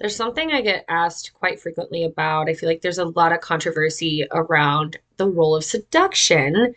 There's something I get asked quite frequently about. I feel like there's a lot of controversy around the role of seduction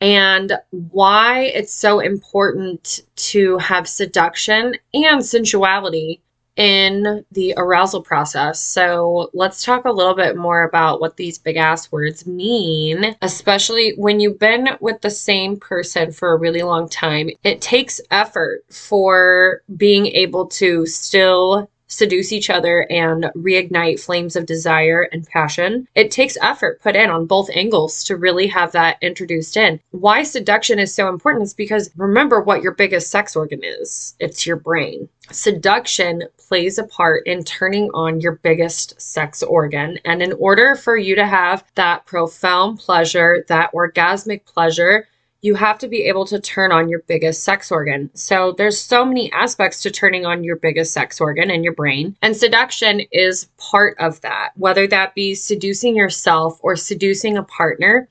and why it's so important to have seduction and sensuality in the arousal process. So, let's talk a little bit more about what these big ass words mean, especially when you've been with the same person for a really long time. It takes effort for being able to still seduce each other and reignite flames of desire and passion. It takes effort put in on both angles to really have that introduced in. Why seduction is so important is because remember what your biggest sex organ is it's your brain. Seduction plays a part in turning on your biggest sex organ. And in order for you to have that profound pleasure, that orgasmic pleasure, you have to be able to turn on your biggest sex organ. So there's so many aspects to turning on your biggest sex organ in your brain. And seduction is part of that, whether that be seducing yourself or seducing a partner.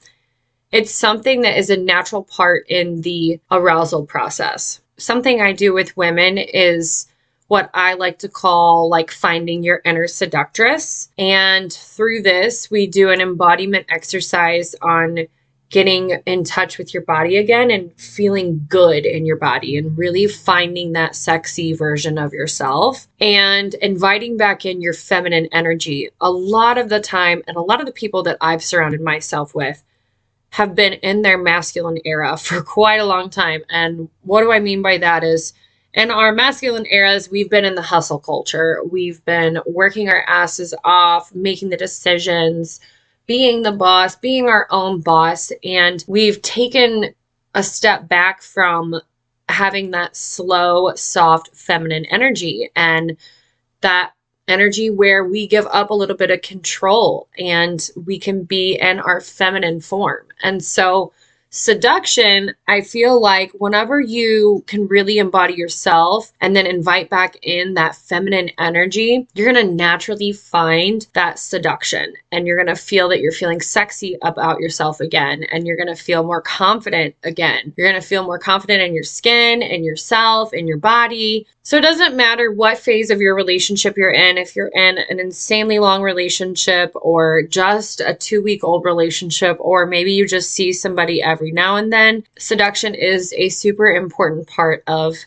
It's something that is a natural part in the arousal process. Something I do with women is what I like to call like finding your inner seductress. And through this, we do an embodiment exercise on getting in touch with your body again and feeling good in your body and really finding that sexy version of yourself and inviting back in your feminine energy. A lot of the time, and a lot of the people that I've surrounded myself with have been in their masculine era for quite a long time. And what do I mean by that is, in our masculine eras, we've been in the hustle culture. We've been working our asses off, making the decisions, being the boss, being our own boss. And we've taken a step back from having that slow, soft, feminine energy and that energy where we give up a little bit of control and we can be in our feminine form. And so, seduction, I feel like whenever you can really embody yourself and then invite back in that feminine energy, you're going to naturally find that seduction and you're going to feel that you're feeling sexy about yourself again and you're going to feel more confident again. You're going to feel more confident in your skin and yourself and your body. So it doesn't matter what phase of your relationship you're in, if you're in an insanely long relationship or just a two week old relationship, or maybe you just see somebody every now and then, seduction is a super important part of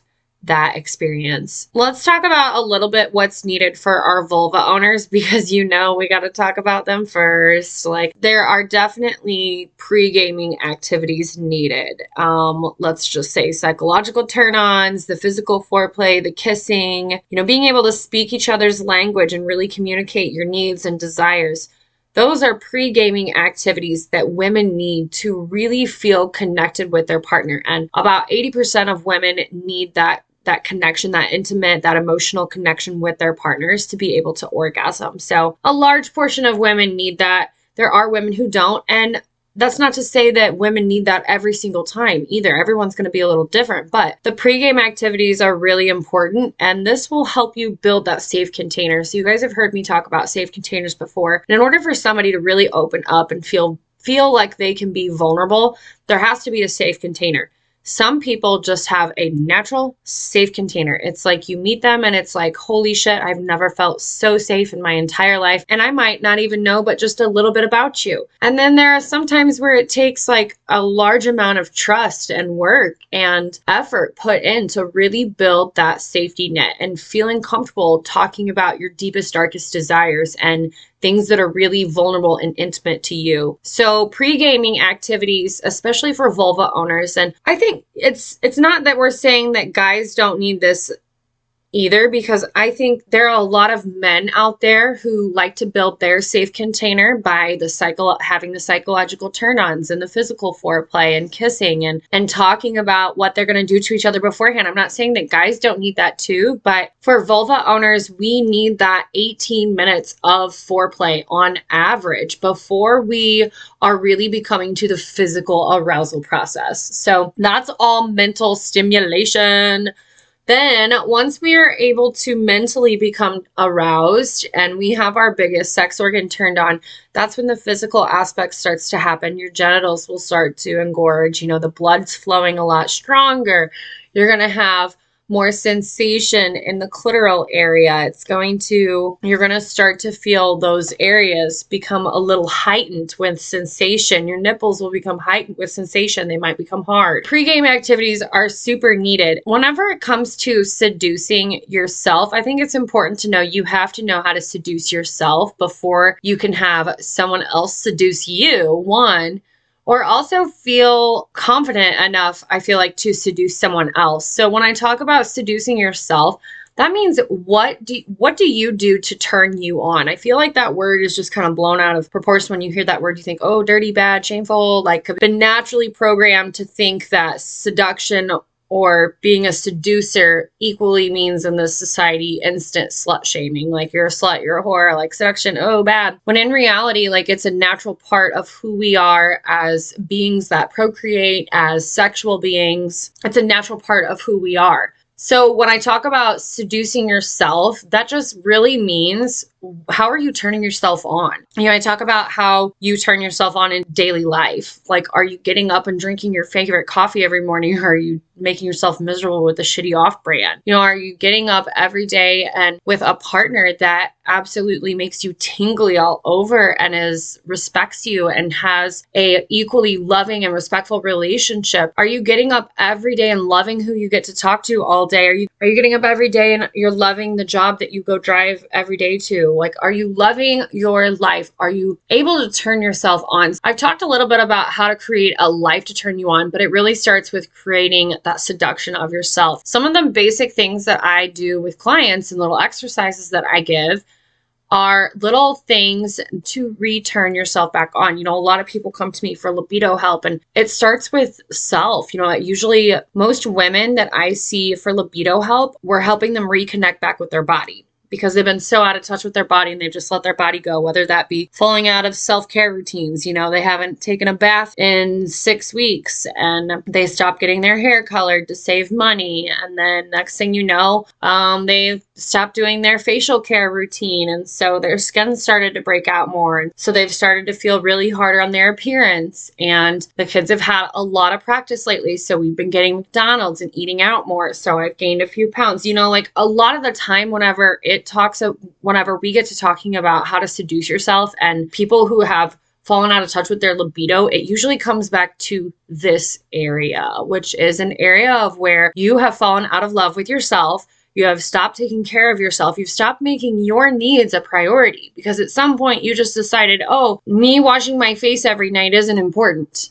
that experience. Let's talk about a little bit what's needed for our vulva owners because you know we got to talk about them first. Like there are definitely pre-gaming activities needed. Um let's just say psychological turn-ons, the physical foreplay, the kissing, you know, being able to speak each other's language and really communicate your needs and desires. Those are pre gaming activities that women need to really feel connected with their partner. And about 80% of women need that that connection, that intimate, that emotional connection with their partners to be able to orgasm. So, a large portion of women need that. There are women who don't. And that's not to say that women need that every single time either. Everyone's going to be a little different, but the pregame activities are really important and this will help you build that safe container. So you guys have heard me talk about safe containers before. And in order for somebody to really open up and feel feel like they can be vulnerable, there has to be a safe container. Some people just have a natural, safe container. It's like you meet them and it's like, holy shit, I've never felt so safe in my entire life. And I might not even know, but just a little bit about you. And then there are some times where it takes like a large amount of trust and work and effort put in to really build that safety net and feeling comfortable talking about your deepest, darkest desires and things that are really vulnerable and intimate to you. So pre-gaming activities, especially for vulva owners, and I think it's it's not that we're saying that guys don't need this either because I think there are a lot of men out there who like to build their safe container by the cycle having the psychological turn-ons and the physical foreplay and kissing and and talking about what they're going to do to each other beforehand. I'm not saying that guys don't need that too, but for vulva owners, we need that 18 minutes of foreplay on average before we are really becoming to the physical arousal process. So that's all mental stimulation then, once we are able to mentally become aroused and we have our biggest sex organ turned on, that's when the physical aspect starts to happen. Your genitals will start to engorge, you know, the blood's flowing a lot stronger. You're going to have more sensation in the clitoral area. It's going to, you're going to start to feel those areas become a little heightened with sensation. Your nipples will become heightened with sensation. They might become hard. Pre-game activities are super needed. Whenever it comes to seducing yourself, I think it's important to know you have to know how to seduce yourself before you can have someone else seduce you. One, or also feel confident enough, I feel like, to seduce someone else. So when I talk about seducing yourself, that means what do what do you do to turn you on? I feel like that word is just kind of blown out of proportion when you hear that word. You think, oh, dirty, bad, shameful. Like, been naturally programmed to think that seduction or being a seducer equally means in this society instant slut shaming. Like you're a slut, you're a whore, like seduction, oh bad. When in reality, like it's a natural part of who we are as beings that procreate, as sexual beings. It's a natural part of who we are. So when I talk about seducing yourself, that just really means how are you turning yourself on? You know, I talk about how you turn yourself on in daily life. Like, are you getting up and drinking your favorite coffee every morning? Or are you making yourself miserable with a shitty off brand? You know, are you getting up every day and with a partner that absolutely makes you tingly all over and is respects you and has a equally loving and respectful relationship? Are you getting up every day and loving who you get to talk to all day? Are you are you getting up every day and you're loving the job that you go drive every day to? Like, are you loving your life? Are you able to turn yourself on? I've talked a little bit about how to create a life to turn you on, but it really starts with creating that seduction of yourself. Some of the basic things that I do with clients and little exercises that I give are little things to return yourself back on. You know, a lot of people come to me for libido help, and it starts with self. You know, usually most women that I see for libido help, we're helping them reconnect back with their body because they've been so out of touch with their body and they've just let their body go, whether that be falling out of self care routines. You know, they haven't taken a bath in six weeks and they stop getting their hair colored to save money. And then next thing you know, um, they've stopped doing their facial care routine. And so their skin started to break out more. And so they've started to feel really harder on their appearance. And the kids have had a lot of practice lately. So we've been getting McDonald's and eating out more. So I've gained a few pounds. You know, like a lot of the time, whenever it talks, uh, whenever we get to talking about how to seduce yourself and people who have fallen out of touch with their libido, it usually comes back to this area, which is an area of where you have fallen out of love with yourself you have stopped taking care of yourself. You've stopped making your needs a priority because at some point you just decided, oh, me washing my face every night isn't important.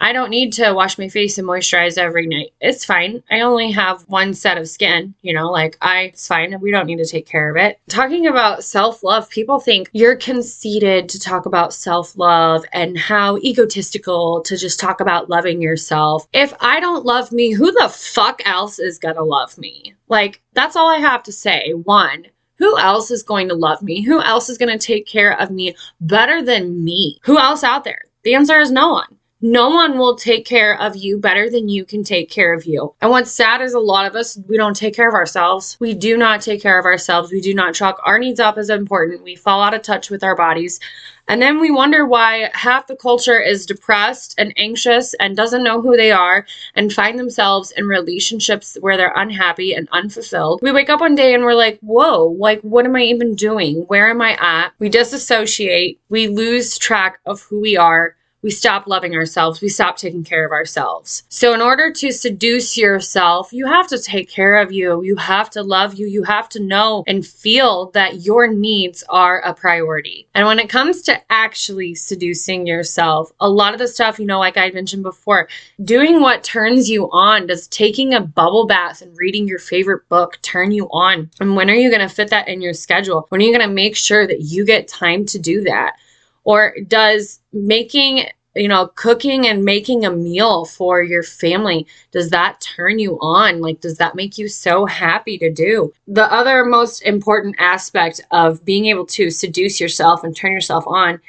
I don't need to wash my face and moisturize every night. It's fine. I only have one set of skin, you know, like I, it's fine. We don't need to take care of it. Talking about self love, people think you're conceited to talk about self love and how egotistical to just talk about loving yourself. If I don't love me, who the fuck else is gonna love me? Like, that's all I have to say. One, who else is going to love me? Who else is going to take care of me better than me? Who else out there? The answer is no one. No one will take care of you better than you can take care of you. And what's sad is a lot of us, we don't take care of ourselves. We do not take care of ourselves. We do not chalk our needs up as important. We fall out of touch with our bodies. And then we wonder why half the culture is depressed and anxious and doesn't know who they are and find themselves in relationships where they're unhappy and unfulfilled. We wake up one day and we're like, whoa, like, what am I even doing? Where am I at? We disassociate. We lose track of who we are we stop loving ourselves, we stop taking care of ourselves. So, in order to seduce yourself, you have to take care of you, you have to love you, you have to know and feel that your needs are a priority. And when it comes to actually seducing yourself, a lot of the stuff, you know, like I mentioned before, doing what turns you on, does taking a bubble bath and reading your favorite book turn you on? And when are you going to fit that in your schedule? When are you going to make sure that you get time to do that? Or does making you know, cooking and making a meal for your family, does that turn you on? Like, does that make you so happy to do? The other most important aspect of being able to seduce yourself and turn yourself on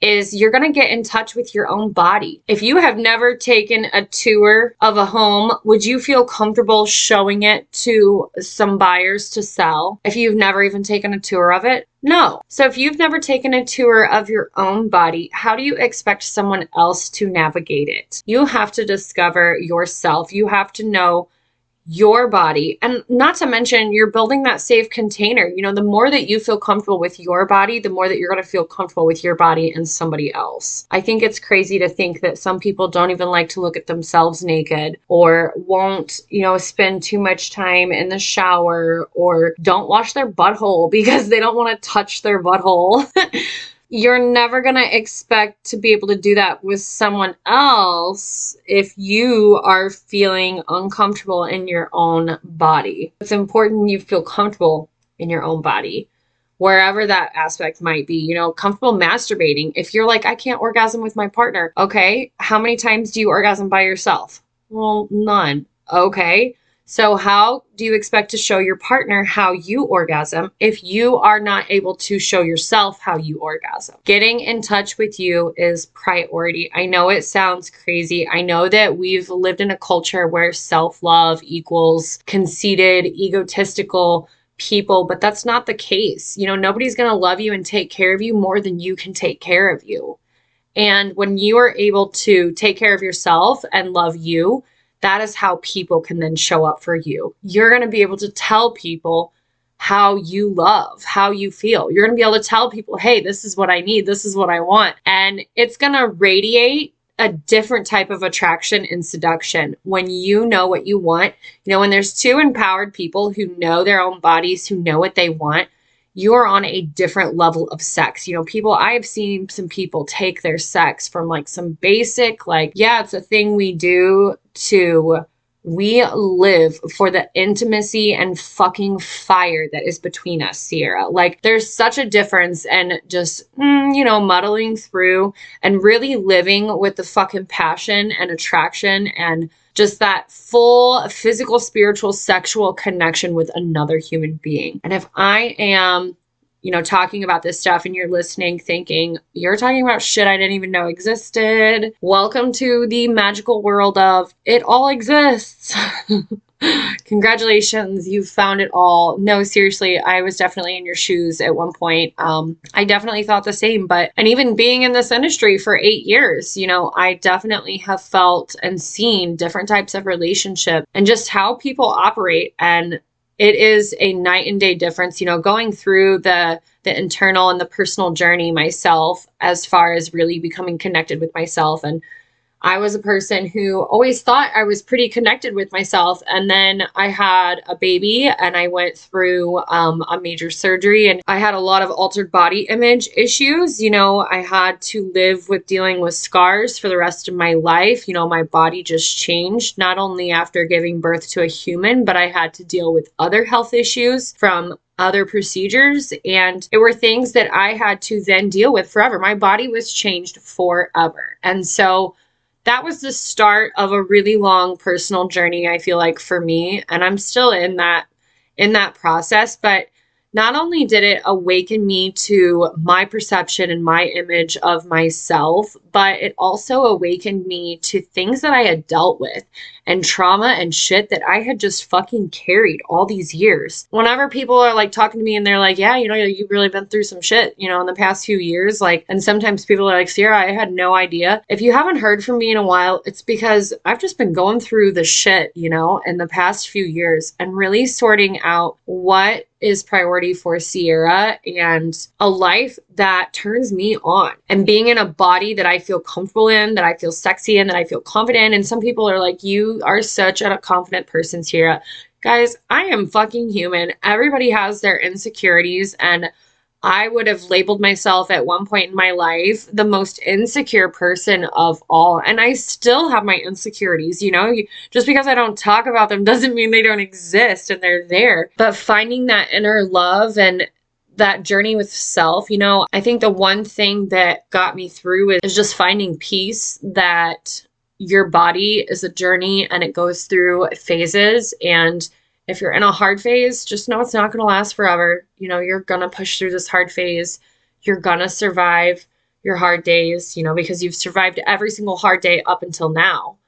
is you're going to get in touch with your own body. If you have never taken a tour of a home, would you feel comfortable showing it to some buyers to sell if you've never even taken a tour of it? No. So if you've never taken a tour of your own body, how do you expect someone else to navigate it? You have to discover yourself. You have to know your body. And not to mention, you're building that safe container. You know, the more that you feel comfortable with your body, the more that you're going to feel comfortable with your body and somebody else. I think it's crazy to think that some people don't even like to look at themselves naked or won't, you know, spend too much time in the shower or don't wash their butthole because they don't want to touch their butthole. you're never going to expect to be able to do that with someone else if you are feeling uncomfortable in your own body. It's important you feel comfortable in your own body, wherever that aspect might be. You know, comfortable masturbating. If you're like, I can't orgasm with my partner, okay, how many times do you orgasm by yourself? Well, none. Okay. So, how do you expect to show your partner how you orgasm if you are not able to show yourself how you orgasm? Getting in touch with you is priority. I know it sounds crazy. I know that we've lived in a culture where self love equals conceited, egotistical people, but that's not the case. You know, nobody's going to love you and take care of you more than you can take care of you. And when you are able to take care of yourself and love you, that is how people can then show up for you. You're going to be able to tell people how you love, how you feel. You're going to be able to tell people, hey, this is what I need, this is what I want. And it's going to radiate a different type of attraction and seduction when you know what you want. You know, when there's two empowered people who know their own bodies, who know what they want, you're on a different level of sex. You know, people, I've seen some people take their sex from like some basic, like, yeah, it's a thing we do to we live for the intimacy and fucking fire that is between us, Sierra. Like, there's such a difference and just, mm, you know, muddling through and really living with the fucking passion and attraction and just that full physical, spiritual, sexual connection with another human being. And if I am you know, talking about this stuff and you're listening, thinking, you're talking about shit I didn't even know existed. Welcome to the magical world of it all exists. Congratulations, you've found it all. No, seriously, I was definitely in your shoes at one point. Um, I definitely thought the same, but, and even being in this industry for eight years, you know, I definitely have felt and seen different types of relationship and just how people operate. And it is a night and day difference, you know, going through the the internal and the personal journey myself as far as really becoming connected with myself and I was a person who always thought I was pretty connected with myself. And then I had a baby and I went through um, a major surgery and I had a lot of altered body image issues. You know, I had to live with dealing with scars for the rest of my life. You know, my body just changed, not only after giving birth to a human, but I had to deal with other health issues from other procedures and it were things that I had to then deal with forever. My body was changed forever. And so that was the start of a really long personal journey i feel like for me and i'm still in that in that process. But not only did it awaken me to my perception and my image of myself, but it also awakened me to things that I had dealt with and trauma and shit that I had just fucking carried all these years. Whenever people are like talking to me and they're like, yeah, you know, you've really been through some shit, you know, in the past few years, like, and sometimes people are like, Sierra, I had no idea. If you haven't heard from me in a while, it's because I've just been going through the shit, you know, in the past few years and really sorting out what is priority for Sierra and a life that turns me on and being in a body that I feel comfortable in, that I feel sexy in, that I feel confident. And some people are like, you are such a confident person, Sierra. Guys, I am fucking human. Everybody has their insecurities and I would have labeled myself at one point in my life the most insecure person of all. And I still have my insecurities, you know? Just because I don't talk about them doesn't mean they don't exist and they're there. But finding that inner love and that journey with self, you know, I think the one thing that got me through is just finding peace that your body is a journey and it goes through phases and if you're in a hard phase, just know it's not going to last forever. You know, you're going to push through this hard phase. You're going to survive your hard days, you know, because you've survived every single hard day up until now.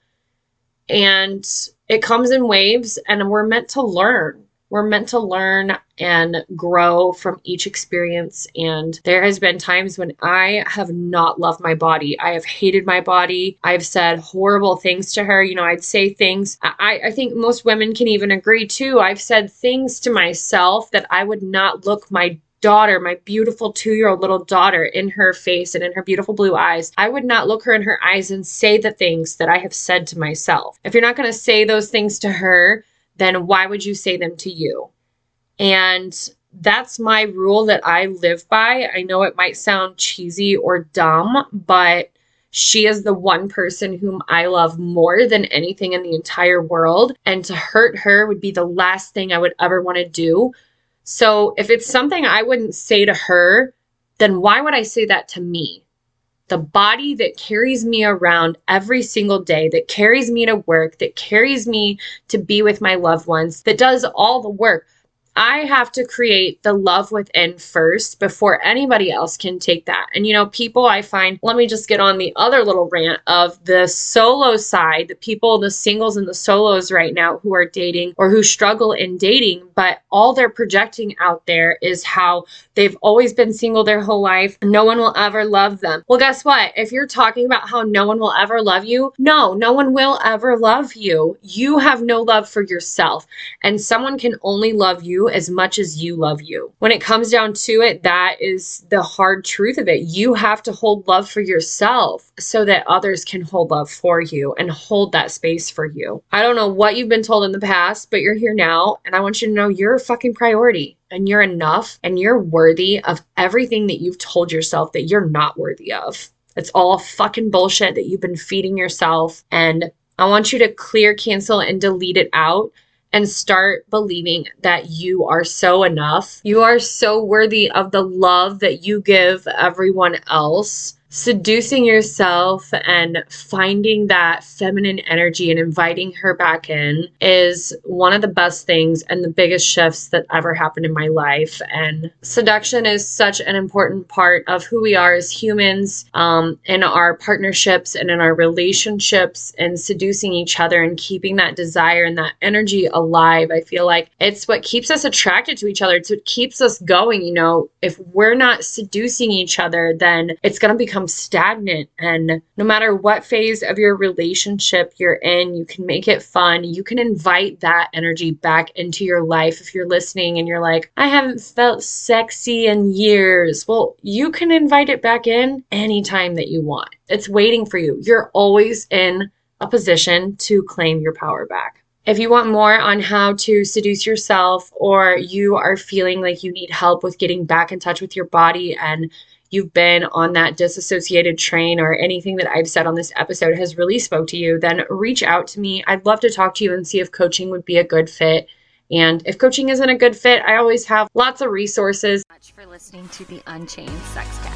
And it comes in waves, and we're meant to learn. We're meant to learn and grow from each experience. And there has been times when I have not loved my body. I have hated my body. I've said horrible things to her. You know, I'd say things. I, I think most women can even agree too. I've said things to myself that I would not look my daughter, my beautiful two year old little daughter, in her face and in her beautiful blue eyes, I would not look her in her eyes and say the things that I have said to myself. If you're not going to say those things to her, then why would you say them to you? And that's my rule that I live by. I know it might sound cheesy or dumb, but she is the one person whom I love more than anything in the entire world. And to hurt her would be the last thing I would ever want to do. So if it's something I wouldn't say to her, then why would I say that to me? The body that carries me around every single day, that carries me to work, that carries me to be with my loved ones, that does all the work. I have to create the love within first before anybody else can take that. And you know, people I find, let me just get on the other little rant of the solo side, the people, the singles and the solos right now who are dating or who struggle in dating, but all they're projecting out there is how they've always been single their whole life. No one will ever love them. Well, guess what? If you're talking about how no one will ever love you, no, no one will ever love you. You have no love for yourself, and someone can only love as much as you love you. When it comes down to it, that is the hard truth of it. You have to hold love for yourself so that others can hold love for you and hold that space for you. I don't know what you've been told in the past, but you're here now, and I want you to know you're a fucking priority and you're enough and you're worthy of everything that you've told yourself that you're not worthy of. It's all fucking bullshit that you've been feeding yourself. And I want you to clear, cancel, and delete it out and start believing that you are so enough. You are so worthy of the love that you give everyone else seducing yourself and finding that feminine energy and inviting her back in is one of the best things and the biggest shifts that ever happened in my life. And seduction is such an important part of who we are as humans um, in our partnerships and in our relationships and seducing each other and keeping that desire and that energy alive. I feel like it's what keeps us attracted to each other. It's what keeps us going. You know, if we're not seducing each other, then it's going to become become stagnant. And no matter what phase of your relationship you're in, you can make it fun. You can invite that energy back into your life. If you're listening and you're like, I haven't felt sexy in years, well, you can invite it back in anytime that you want. It's waiting for you. You're always in a position to claim your power back. If you want more on how to seduce yourself, or you are feeling like you need help with getting back in touch with your body and you've been on that disassociated train or anything that I've said on this episode has really spoke to you, then reach out to me. I'd love to talk to you and see if coaching would be a good fit. And if coaching isn't a good fit, I always have lots of resources. Much for listening to the Unchained Sex Sexcast.